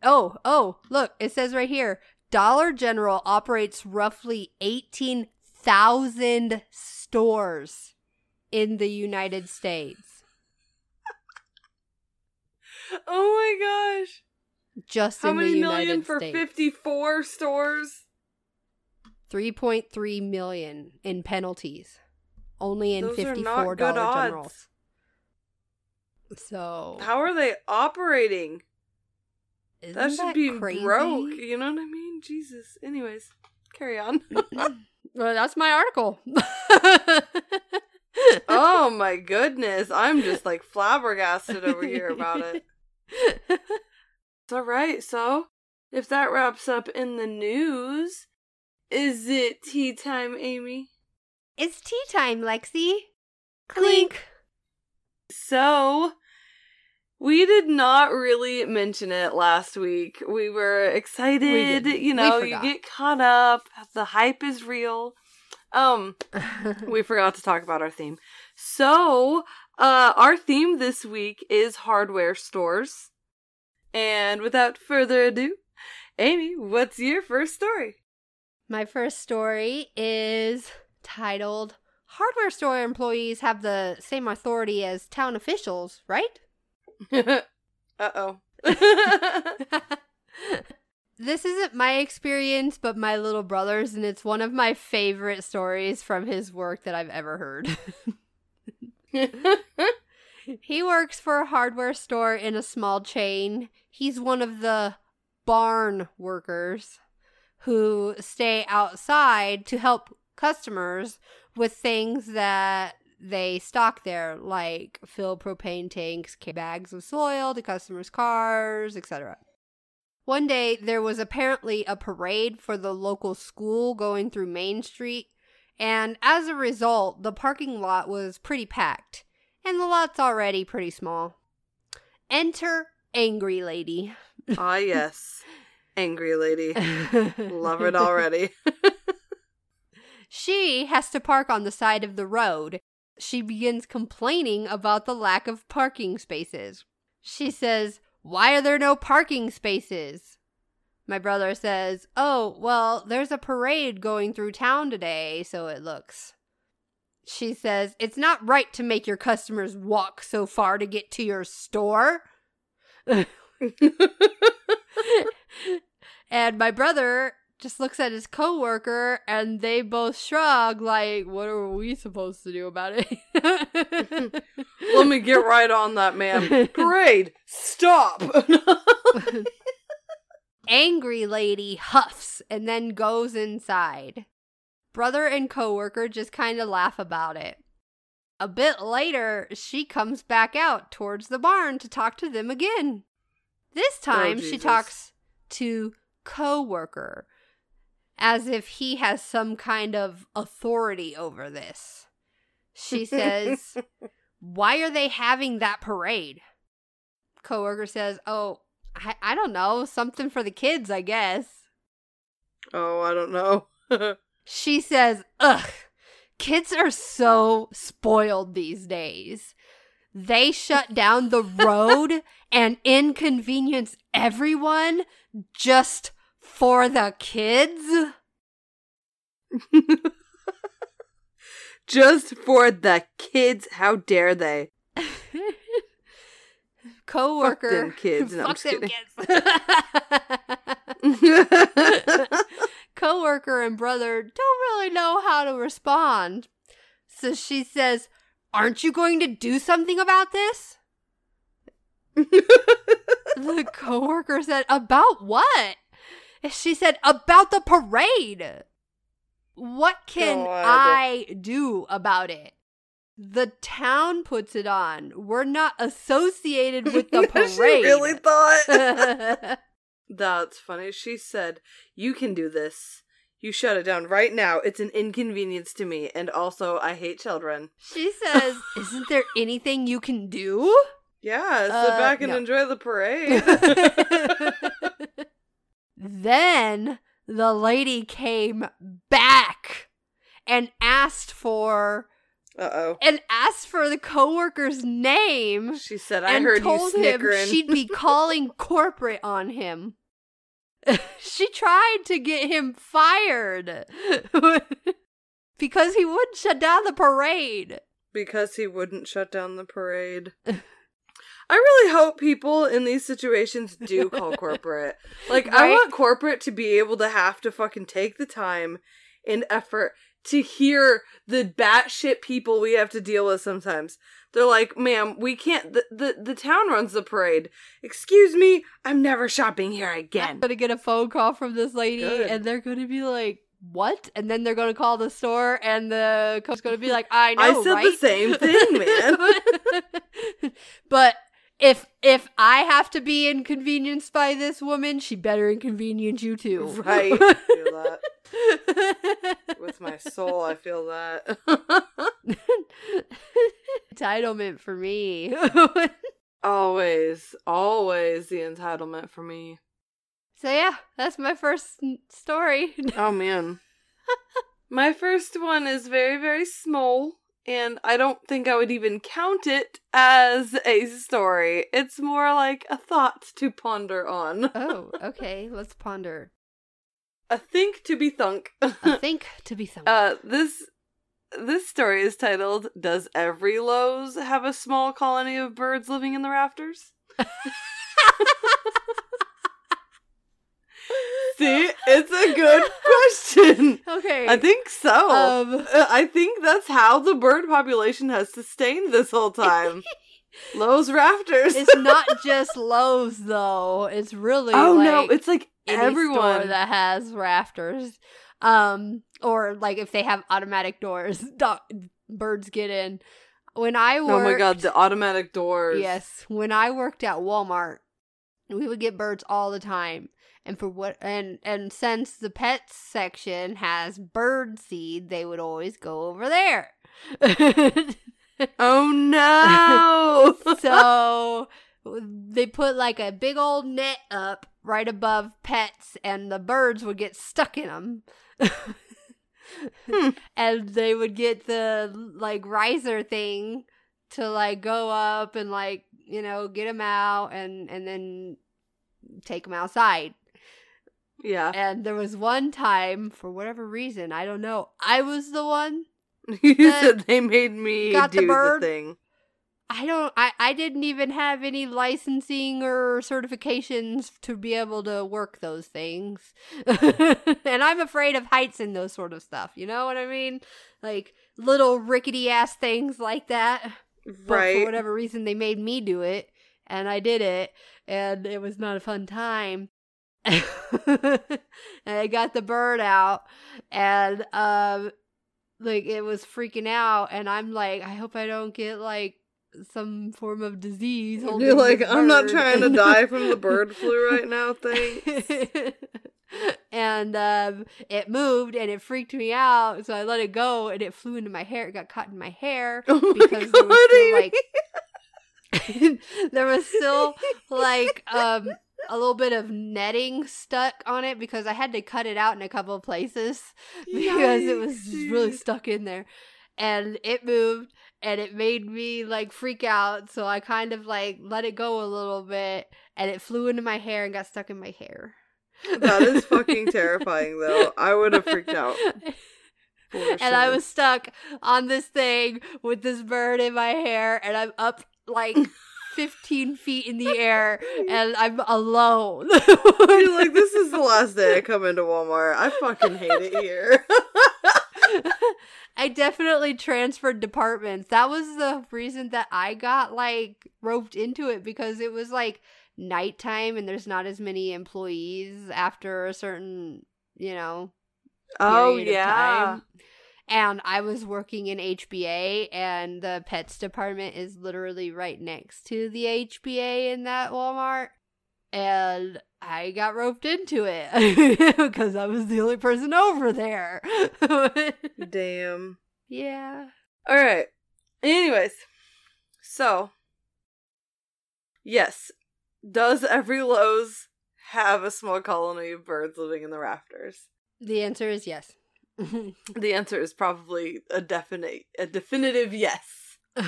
Oh, oh, look, it says right here Dollar General operates roughly 18,000 stores in the United States. Oh my gosh. Just How many million United for States. 54 stores? 3.3 million in penalties. Only in Those 54 not good Dollar odds. Generals. So, How are they operating? that should be crazy? broke. You know what I mean? Jesus. Anyways, carry on. well, that's my article. oh my goodness. I'm just like flabbergasted over here about it. It's all right. So, if that wraps up in the news, is it tea time, Amy? It's tea time, Lexi. Clink. So, we did not really mention it last week. We were excited, didn't. you know, you get caught up, the hype is real. Um, we forgot to talk about our theme. So, uh, our theme this week is hardware stores. And without further ado, Amy, what's your first story? My first story is titled Hardware store employees have the same authority as town officials, right? uh oh. this isn't my experience, but my little brother's, and it's one of my favorite stories from his work that I've ever heard. he works for a hardware store in a small chain. He's one of the barn workers who stay outside to help customers with things that they stock there, like fill propane tanks, bags of soil to customers' cars, etc. One day, there was apparently a parade for the local school going through Main Street, and as a result, the parking lot was pretty packed, and the lot's already pretty small. Enter Angry Lady. ah, yes. Angry lady. Love it already. She has to park on the side of the road. She begins complaining about the lack of parking spaces. She says, Why are there no parking spaces? My brother says, Oh, well, there's a parade going through town today, so it looks. She says, It's not right to make your customers walk so far to get to your store. and my brother just looks at his coworker and they both shrug like what are we supposed to do about it Let me get right on that, man. Parade, stop. Angry lady huffs and then goes inside. Brother and coworker just kind of laugh about it. A bit later she comes back out towards the barn to talk to them again. This oh, time she talks to coworker as if he has some kind of authority over this. She says why are they having that parade? Coworker says oh I, I don't know something for the kids i guess oh, I don't know. she says ugh kids are so spoiled these days they shut down the road and inconvenience everyone just for the kids Just for the kids, how dare they? Co-worker them kids. No, Fuck them kids. Co-worker and brother don't really know how to respond. So she says aren't you going to do something about this? The co-worker said about what? She said about the parade. What can God. i do about it The town puts it on. We're not associated with the parade. she really thought. That's funny. She said, You can do this. You shut it down right now. It's an inconvenience to me. And also, I hate children. she says, Isn't there anything you can do? Yeah, sit Uh, back and no. enjoy the parade. then the lady came back and asked for uh oh. and asked for the coworker's name She said, I heard you told him snickering. she'd be calling corporate on him. she tried to get him fired because he wouldn't shut down the parade. because he wouldn't shut down the parade. I really hope people in these situations do call corporate. Like, I want corporate to be able to have to fucking take the time and effort to hear the batshit people we have to deal with sometimes. They're like, ma'am, we can't, the, the, the town runs the parade. Excuse me, I'm never shopping here I'm again. gonna get a phone call from this lady, Good. and they're gonna be like, "What?" And then they're gonna call the store, and the coach's gonna be like, "I know, I said right?" the same thing, man. but if if I have to be inconvenienced by this woman, she better inconvenience you too. Right. I feel that. With my soul, I feel that. Entitlement for me. always, always the entitlement for me. so yeah, that's my first story. Oh man. My first one is very, very small, and I don't think I would even count it as a story. It's more like a thought to ponder on. oh, okay. Let's ponder. A think to be thunk. A think to be thunk. uh this this story is titled Does Every Lowe's Have a Small Colony of Birds Living in the Rafters? See, it's a good question. okay. I think so. Um, Uh, I think that's how the bird population has sustained this whole time. Lowe's rafters. it's not just Lowe's though. It's really oh like no, it's like everyone. that has rafters. Um, or like if they have automatic doors, do- birds get in. When I worked, oh my god, the automatic doors. yes, when I worked at Walmart, we would get birds all the time. And for what and and since the pets section has bird seed, they would always go over there. Oh no. so they put like a big old net up right above pets and the birds would get stuck in them Hmm. and they would get the like riser thing to like go up and like you know get them out and and then take them outside yeah. and there was one time for whatever reason i don't know i was the one You said they made me got do the, bird. thing. I don't I, I didn't even have any licensing or certifications to be able to work those things. and I'm afraid of heights and those sort of stuff. You know what I mean? Like little rickety ass things like that. But for whatever reason they made me do it and I did it and it was not a fun time. and I got the bird out and um like it was freaking out and I'm like I hope I don't get like some form of disease. You're like, I'm not trying to die from the bird flu right now, thanks. and um, it moved and it freaked me out, so I let it go and it flew into my hair. It got caught in my hair Oh my because god, there was still like there was still like um a little bit of netting stuck on it because I had to cut it out in a couple of places because it was really stuck in there. And it moved and it made me like freak out. So I kind of like let it go a little bit and it flew into my hair and got stuck in my hair. That is fucking terrifying, though. I would have freaked out. For and I was stuck on this thing with this bird in my hair and I'm up like 15 feet in the air and I'm alone. You're like, this is the last day I come into Walmart. I fucking hate it here. I definitely transferred departments. That was the reason that I got like roped into it because it was like nighttime and there's not as many employees after a certain, you know, oh yeah. And I was working in HBA, and the pets department is literally right next to the HBA in that Walmart. And I got roped into it because I was the only person over there. Damn. yeah. All right. Anyways, so yes, does every Lowe's have a small colony of birds living in the rafters? The answer is yes. The answer is probably a definite, a definitive yes.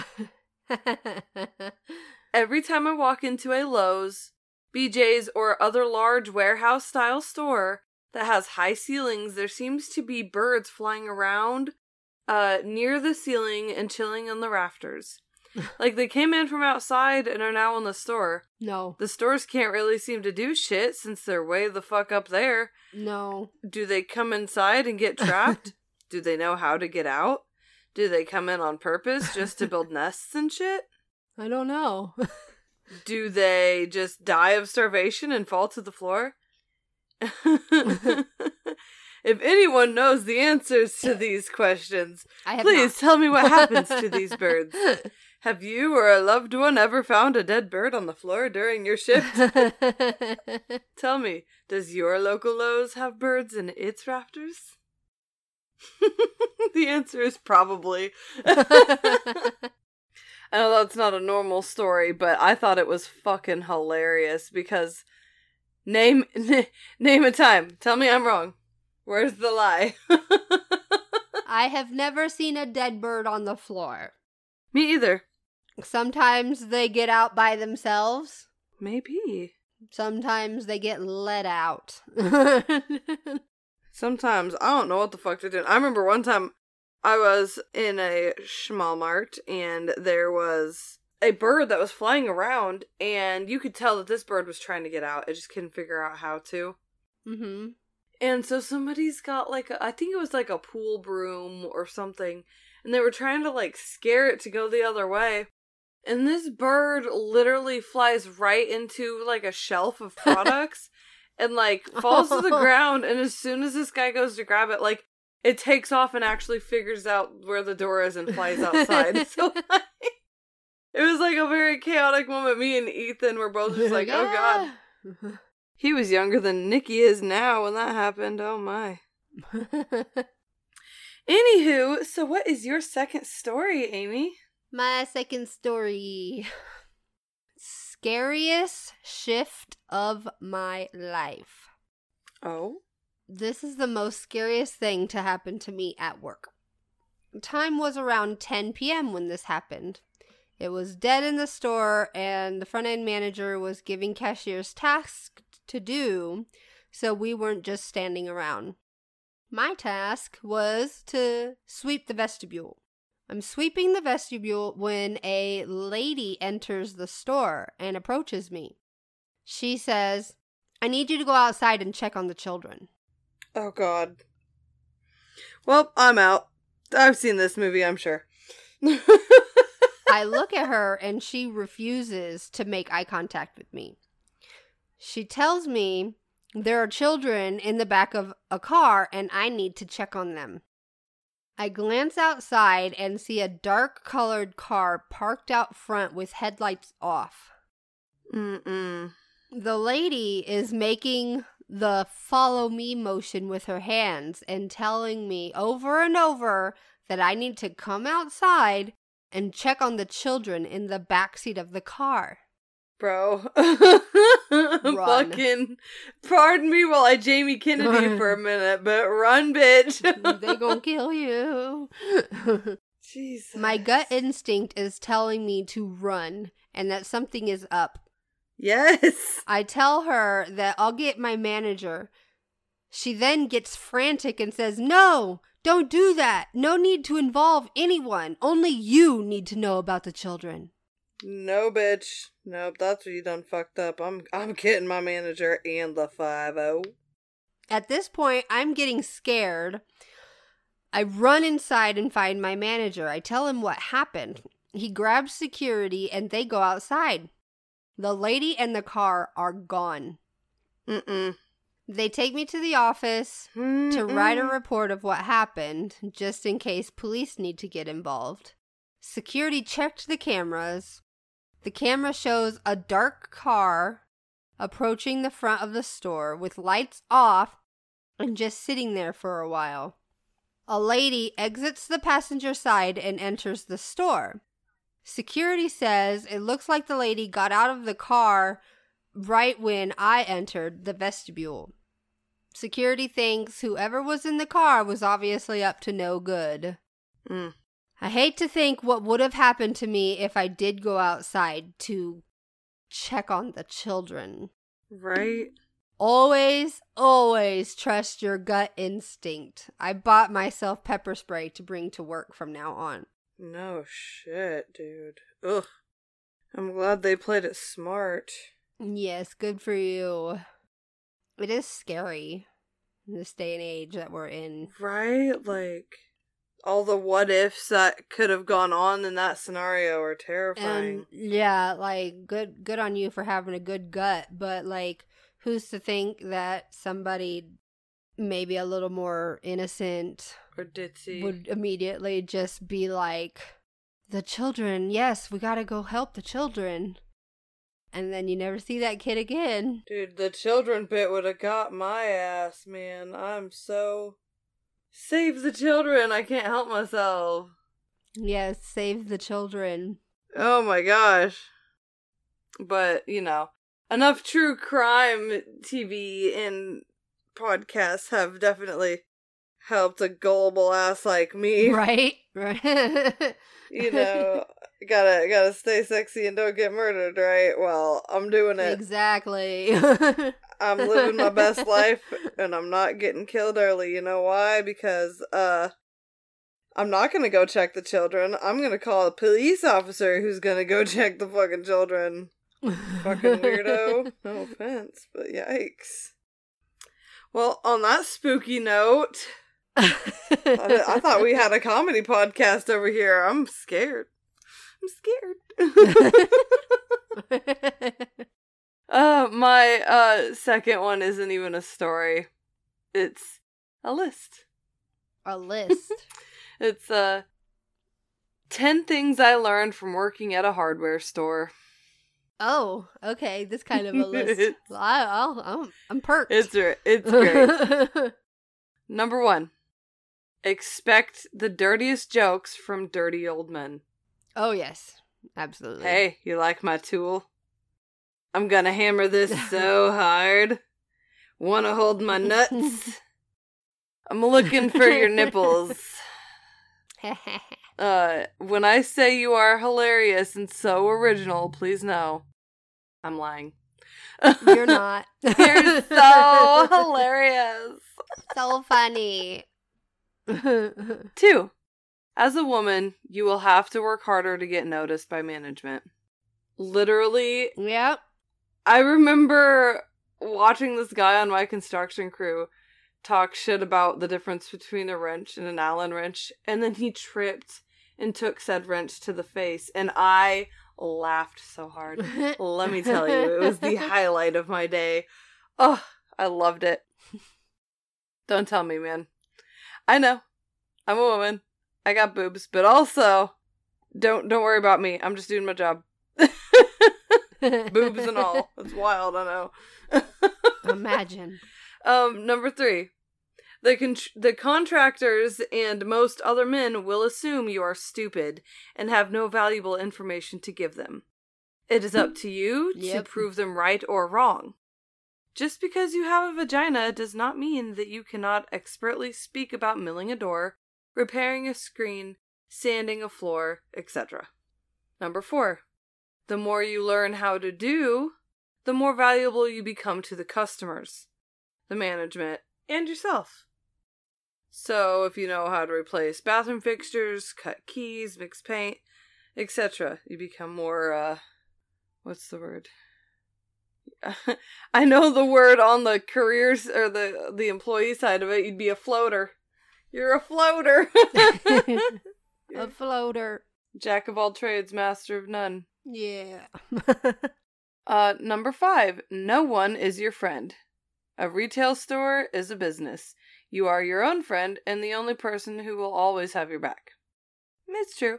Every time I walk into a Lowe's, BJ's, or other large warehouse style store that has high ceilings, there seems to be birds flying around uh, near the ceiling and chilling on the rafters. like they came in from outside and are now in the store. no, The stores can't really seem to do shit since they're way the fuck up there. no. Do they come inside and get trapped? Do they know how to get out? Do they come in on purpose just to build nests and shit? I don't know. Do they just die of starvation and fall to the floor? if anyone knows the answers to these questions, please tell me what happens to these birds. Have you or a loved one ever found a dead bird on the floor during your shift? Tell me, does your local Lowe's have birds in its rafters? the answer is probably. I know that's not a normal story, but I thought it was fucking hilarious because name name a time. Tell me I'm wrong. Where's the lie? I have never seen a dead bird on the floor. Me either. Sometimes they get out by themselves. Maybe. Sometimes they get let out. Sometimes I don't know what the fuck they're doing. I remember one time I was in a small mart and there was a bird that was flying around and you could tell that this bird was trying to get out. It just couldn't figure out how to. Mm hmm And so somebody's got like a, I think it was like a pool broom or something, and they were trying to like scare it to go the other way. And this bird literally flies right into like a shelf of products and like falls to the oh. ground. And as soon as this guy goes to grab it, like it takes off and actually figures out where the door is and flies outside. so like, it was like a very chaotic moment. Me and Ethan were both just like, oh god. god. He was younger than Nikki is now when that happened. Oh my. Anywho, so what is your second story, Amy? My second story. Scariest shift of my life. Oh. This is the most scariest thing to happen to me at work. Time was around 10 p.m. when this happened. It was dead in the store, and the front end manager was giving cashiers tasks to do, so we weren't just standing around. My task was to sweep the vestibule. I'm sweeping the vestibule when a lady enters the store and approaches me. She says, I need you to go outside and check on the children. Oh god. Well, I'm out. I've seen this movie, I'm sure. I look at her and she refuses to make eye contact with me. She tells me there are children in the back of a car and I need to check on them. I glance outside and see a dark colored car parked out front with headlights off. Mm-mm. The lady is making the follow me motion with her hands and telling me over and over that I need to come outside and check on the children in the back seat of the car. Bro. Fucking pardon me while I Jamie Kennedy for a minute, but run, bitch. they gonna kill you. Jesus. My gut instinct is telling me to run and that something is up. Yes. I tell her that I'll get my manager. She then gets frantic and says, No, don't do that. No need to involve anyone. Only you need to know about the children. No, bitch. Nope, that's what you done fucked up. I'm I'm getting my manager and the five oh. At this point, I'm getting scared. I run inside and find my manager. I tell him what happened. He grabs security and they go outside. The lady and the car are gone. Mm-mm. They take me to the office to write a report of what happened, just in case police need to get involved. Security checked the cameras. The camera shows a dark car approaching the front of the store with lights off and just sitting there for a while. A lady exits the passenger side and enters the store. Security says it looks like the lady got out of the car right when I entered the vestibule. Security thinks whoever was in the car was obviously up to no good. Mm. I hate to think what would have happened to me if I did go outside to check on the children. Right? Always, always trust your gut instinct. I bought myself pepper spray to bring to work from now on. No shit, dude. Ugh. I'm glad they played it smart. Yes, good for you. It is scary in this day and age that we're in. Right? Like, all the what ifs that could have gone on in that scenario are terrifying. And yeah, like good good on you for having a good gut, but like who's to think that somebody maybe a little more innocent or ditzy. would immediately just be like the children, yes, we got to go help the children. And then you never see that kid again. Dude, the children bit would have got my ass, man. I'm so. Save the children! I can't help myself. Yes, save the children. Oh my gosh. But, you know, enough true crime TV and podcasts have definitely helped a gullible ass like me. Right? Right. You know, gotta gotta stay sexy and don't get murdered, right? Well, I'm doing it. exactly. I'm living my best life and I'm not getting killed early. You know why? Because uh I'm not gonna go check the children. I'm gonna call a police officer who's gonna go check the fucking children. Fucking weirdo. No offense, but yikes. Well, on that spooky note, I, I thought we had a comedy podcast over here. I'm scared. I'm scared. uh, my uh second one isn't even a story. It's a list. a list. It's uh 10 things I learned from working at a hardware store. Oh, okay. This kind of a list. Well, I, I'll, I'm, I'm perked. It's it's great. Number 1. Expect the dirtiest jokes from dirty old men. oh yes, absolutely. Hey, you like my tool? I'm gonna hammer this so hard. Wanna hold my nuts? I'm looking for your nipples. Uh, when I say you are hilarious and so original, please know I'm lying. You're not. You're so hilarious. so funny. Two, as a woman, you will have to work harder to get noticed by management. Literally, yep. I remember watching this guy on my construction crew talk shit about the difference between a wrench and an Allen wrench, and then he tripped and took said wrench to the face, and I laughed so hard. Let me tell you, it was the highlight of my day. Oh, I loved it. Don't tell me, man. I know. I'm a woman. I got boobs, but also don't don't worry about me. I'm just doing my job. boobs and all. It's wild, I know. Imagine. Um, number three. The, con- the contractors and most other men will assume you are stupid and have no valuable information to give them. It is up to you to prove them right or wrong. Just because you have a vagina does not mean that you cannot expertly speak about milling a door, repairing a screen, sanding a floor, etc. Number four. The more you learn how to do, the more valuable you become to the customers, the management, and yourself. So, if you know how to replace bathroom fixtures, cut keys, mix paint, etc., you become more, uh, what's the word? I know the word on the careers or the the employee side of it. You'd be a floater. You're a floater. a floater. Jack of all trades, master of none. Yeah. Uh, number five. No one is your friend. A retail store is a business. You are your own friend and the only person who will always have your back. It's true.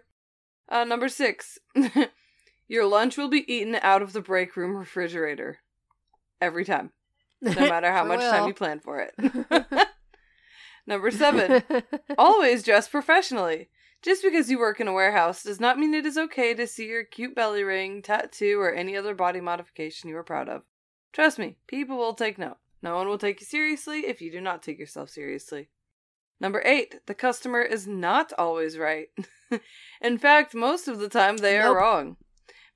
Uh, number six. your lunch will be eaten out of the break room refrigerator. Every time. No matter how much time you plan for it. number seven. Always dress professionally. Just because you work in a warehouse does not mean it is okay to see your cute belly ring, tattoo, or any other body modification you are proud of. Trust me, people will take note. No one will take you seriously if you do not take yourself seriously. Number eight, the customer is not always right. in fact, most of the time they are wrong.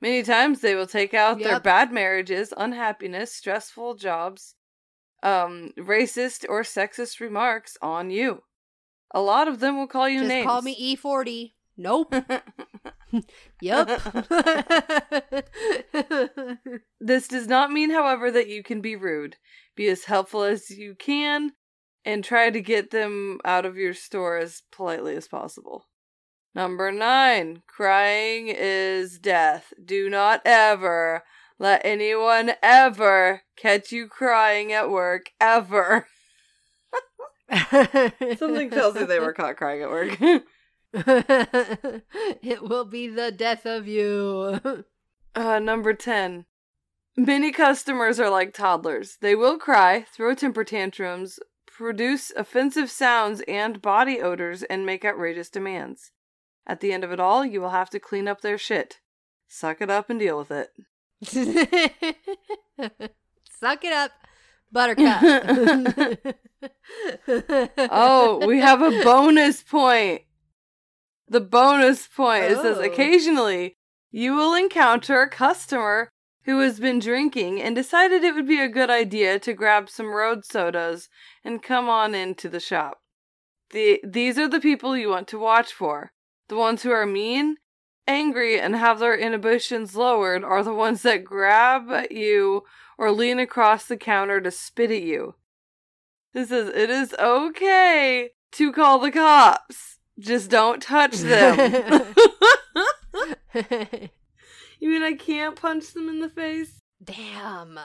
Many times they will take out their bad marriages, unhappiness, stressful jobs, um, racist or sexist remarks on you. A lot of them will call you Just names. call me E40. Nope. Yup. This does not mean, however, that you can be rude. Be as helpful as you can and try to get them out of your store as politely as possible. Number nine, crying is death. Do not ever let anyone ever catch you crying at work, ever. Something tells me they were caught crying at work. it will be the death of you. Uh, number 10. Many customers are like toddlers. They will cry, throw temper tantrums, produce offensive sounds and body odors, and make outrageous demands. At the end of it all, you will have to clean up their shit. Suck it up and deal with it. Suck it up, Buttercup. Oh, we have a bonus point. The bonus point it says Oh. occasionally you will encounter a customer who has been drinking and decided it would be a good idea to grab some road sodas and come on into the shop. The these are the people you want to watch for. The ones who are mean, angry, and have their inhibitions lowered are the ones that grab at you or lean across the counter to spit at you. This says it is okay to call the cops. Just don't touch them. you mean I can't punch them in the face? Damn.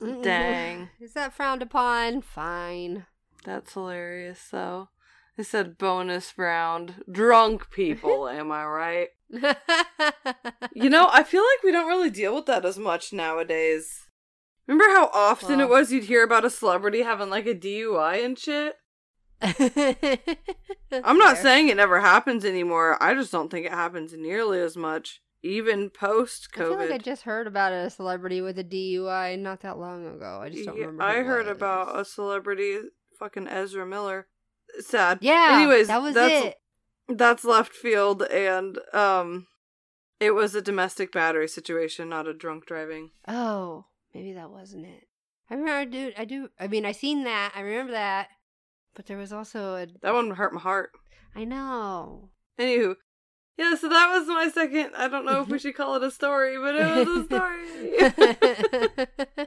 Dang. Is that frowned upon? Fine. That's hilarious, though. It said bonus round. Drunk people, am I right? You know, I feel like we don't really deal with that as much nowadays. Remember how often it was you'd hear about a celebrity having like a DUI and shit? I'm not saying it never happens anymore. I just don't think it happens nearly as much, even post COVID. I feel like I just heard about a celebrity with a DUI not that long ago. I just don't remember. I heard was. about a celebrity, fucking Ezra Miller. Sad. Yeah. Anyways, that was that's, it. That's left field, and um, it was a domestic battery situation, not a drunk driving. Oh, maybe that wasn't it. I remember, dude. I do. I mean, I seen that. I remember that. But there was also a. That one hurt my heart. I know. Anywho, yeah. So that was my second. I don't know if we should call it a story, but it was a story.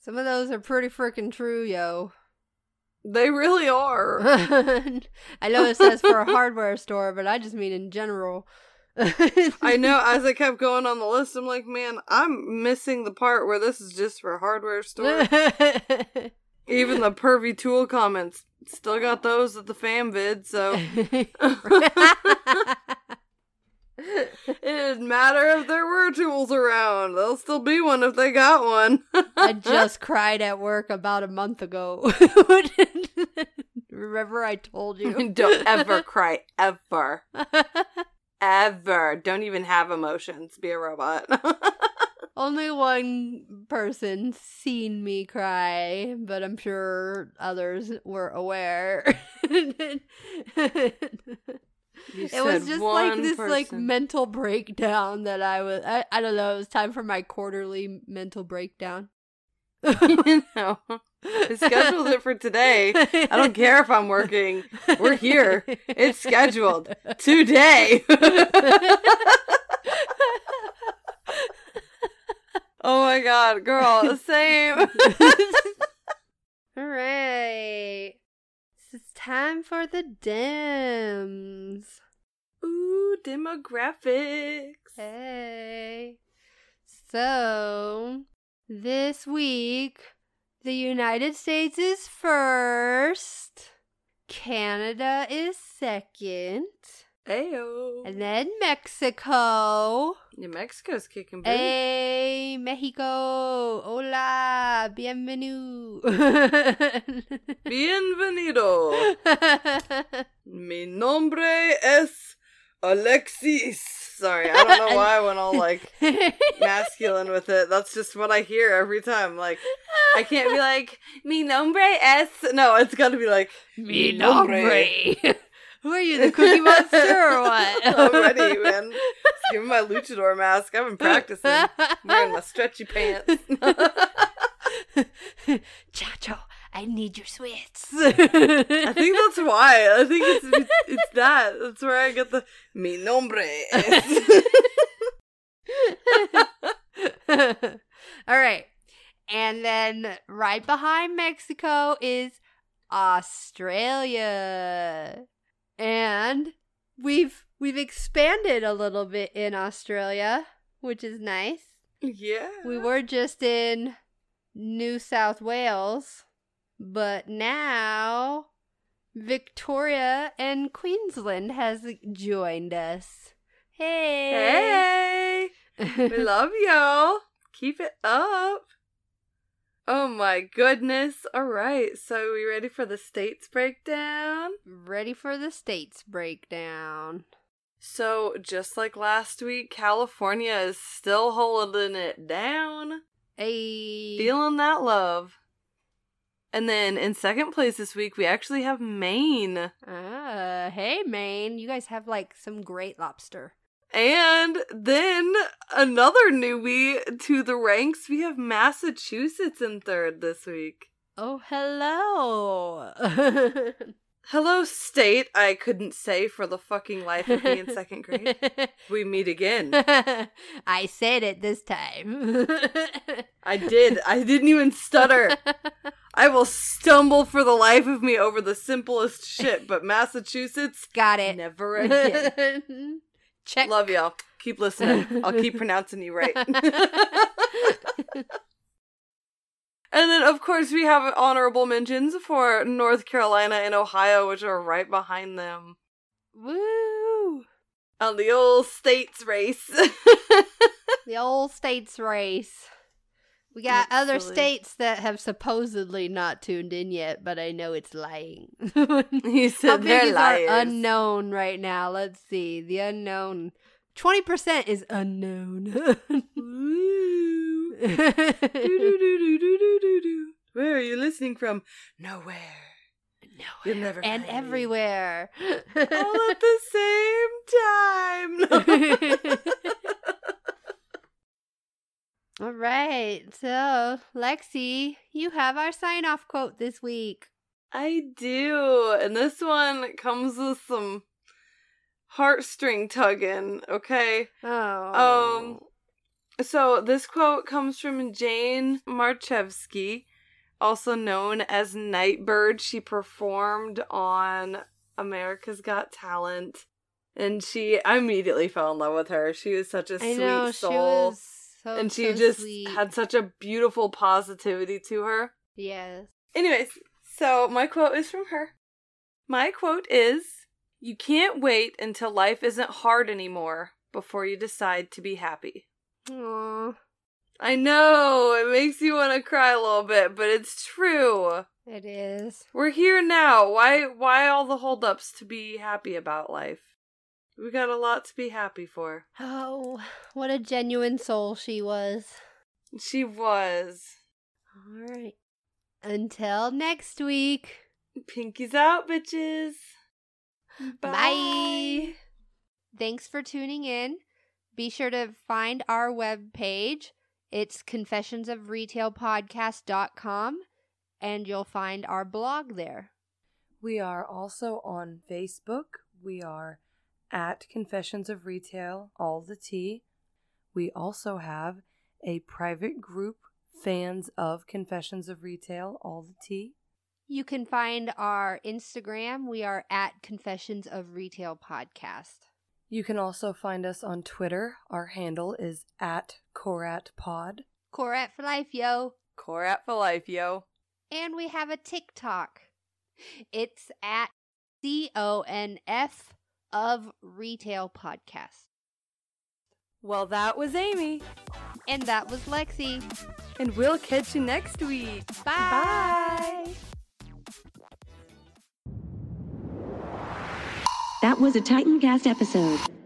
Some of those are pretty freaking true, yo. They really are. I know it says for a hardware store, but I just mean in general. I know. As I kept going on the list, I'm like, man, I'm missing the part where this is just for hardware store. Even the pervy tool comments still got those at the fam vid, so it didn't matter if there were tools around. There'll still be one if they got one. I just cried at work about a month ago. Remember I told you? Don't ever cry, ever. Ever. Don't even have emotions. Be a robot. Only one person seen me cry, but I'm sure others were aware. It was just like this like mental breakdown that I was I, I don't know, it was time for my quarterly mental breakdown. you know, I scheduled it for today. I don't care if I'm working. We're here. It's scheduled today. oh my god, girl, the same. All right. It's time for the Dems. Ooh, demographics. Hey. So, this week The United States is first. Canada is second. Ayo. And then Mexico. New Mexico's kicking booty. Hey, Mexico. Hola. Bienvenido. Bienvenido. Mi nombre es Alexis. Sorry, I don't know why I went all like masculine with it. That's just what I hear every time. Like, I can't be like, mi nombre es. No, it's gotta be like, Mi nombre. Who are you, the Cookie Monster or what? I'm ready, man. Just give me my luchador mask. I've been practicing. I'm wearing my stretchy pants. Chacho, I need your sweats. I think that's why. I think it's it's that. That's where I get the mi nombre. All right. And then right behind Mexico is Australia. And we've we've expanded a little bit in Australia, which is nice. yeah. We were just in New South Wales, but now Victoria and Queensland has joined us. Hey. Hey, we love y'all. Keep it up. Oh my goodness. All right. So, we ready for the states breakdown? Ready for the states breakdown. So, just like last week, California is still holding it down. Hey. Feeling that love. And then in second place this week, we actually have Maine. Ah, hey Maine, you guys have like some great lobster. And then another newbie to the ranks, we have Massachusetts in third this week. Oh, hello. Hello, state. I couldn't say for the fucking life of me in second grade. We meet again. I said it this time. I did. I didn't even stutter. I will stumble for the life of me over the simplest shit, but Massachusetts, Got it. never again. Check. Love y'all. Keep listening. I'll keep pronouncing you right. And then, of course, we have honorable mentions for North Carolina and Ohio, which are right behind them Woo! on the old states race. The old states race. We got other Absolutely. states that have supposedly not tuned in yet, but I know it's lying. he How said big they're is liars. our unknown right now? Let's see. The unknown. 20% is unknown. Where are you listening from? Nowhere. You'll Nowhere never and everywhere. All at the same time. All right. So, Lexi, you have our sign off quote this week. I do. And this one comes with some heartstring tugging, okay? Oh. Um, So this quote comes from Jane Marczewski, also known as Nightbird. She performed on America's Got Talent. And she I immediately fell in love with her. She was such a I sweet know she soul. was so and she so just sweet. had such a beautiful positivity to her. yes. Anyways, so my quote is from her. My quote is You can't wait until life isn't hard anymore before you decide to be happy. Aw, I know, it makes you want to cry a little bit, but it's true. it is. We're here now. Why why all the holdups to be happy about life? We got a lot to be happy for. Oh, what a genuine soul she was. She was. All right. Until next week. Pinkies out, bitches. Bye. Thanks for tuning in. Be sure to find our web page. It's confessionsofretailpodcast.com and you'll find our blog there. We are also on Facebook. We are at Confessions of Retail, all the tea. We also have a private group, fans of Confessions of Retail, all the tea. You can find our Instagram. We are at Confessions of Retail Podcast. You can also find us on Twitter. Our handle is at CoratPod. Corat for life, yo. Corat for life, yo. And we have a TikTok. It's at C O N F of Retail Podcast. Well, that was Amy. And that was Lexi. And we'll catch you next week. Bye. Bye. That was a Titancast episode.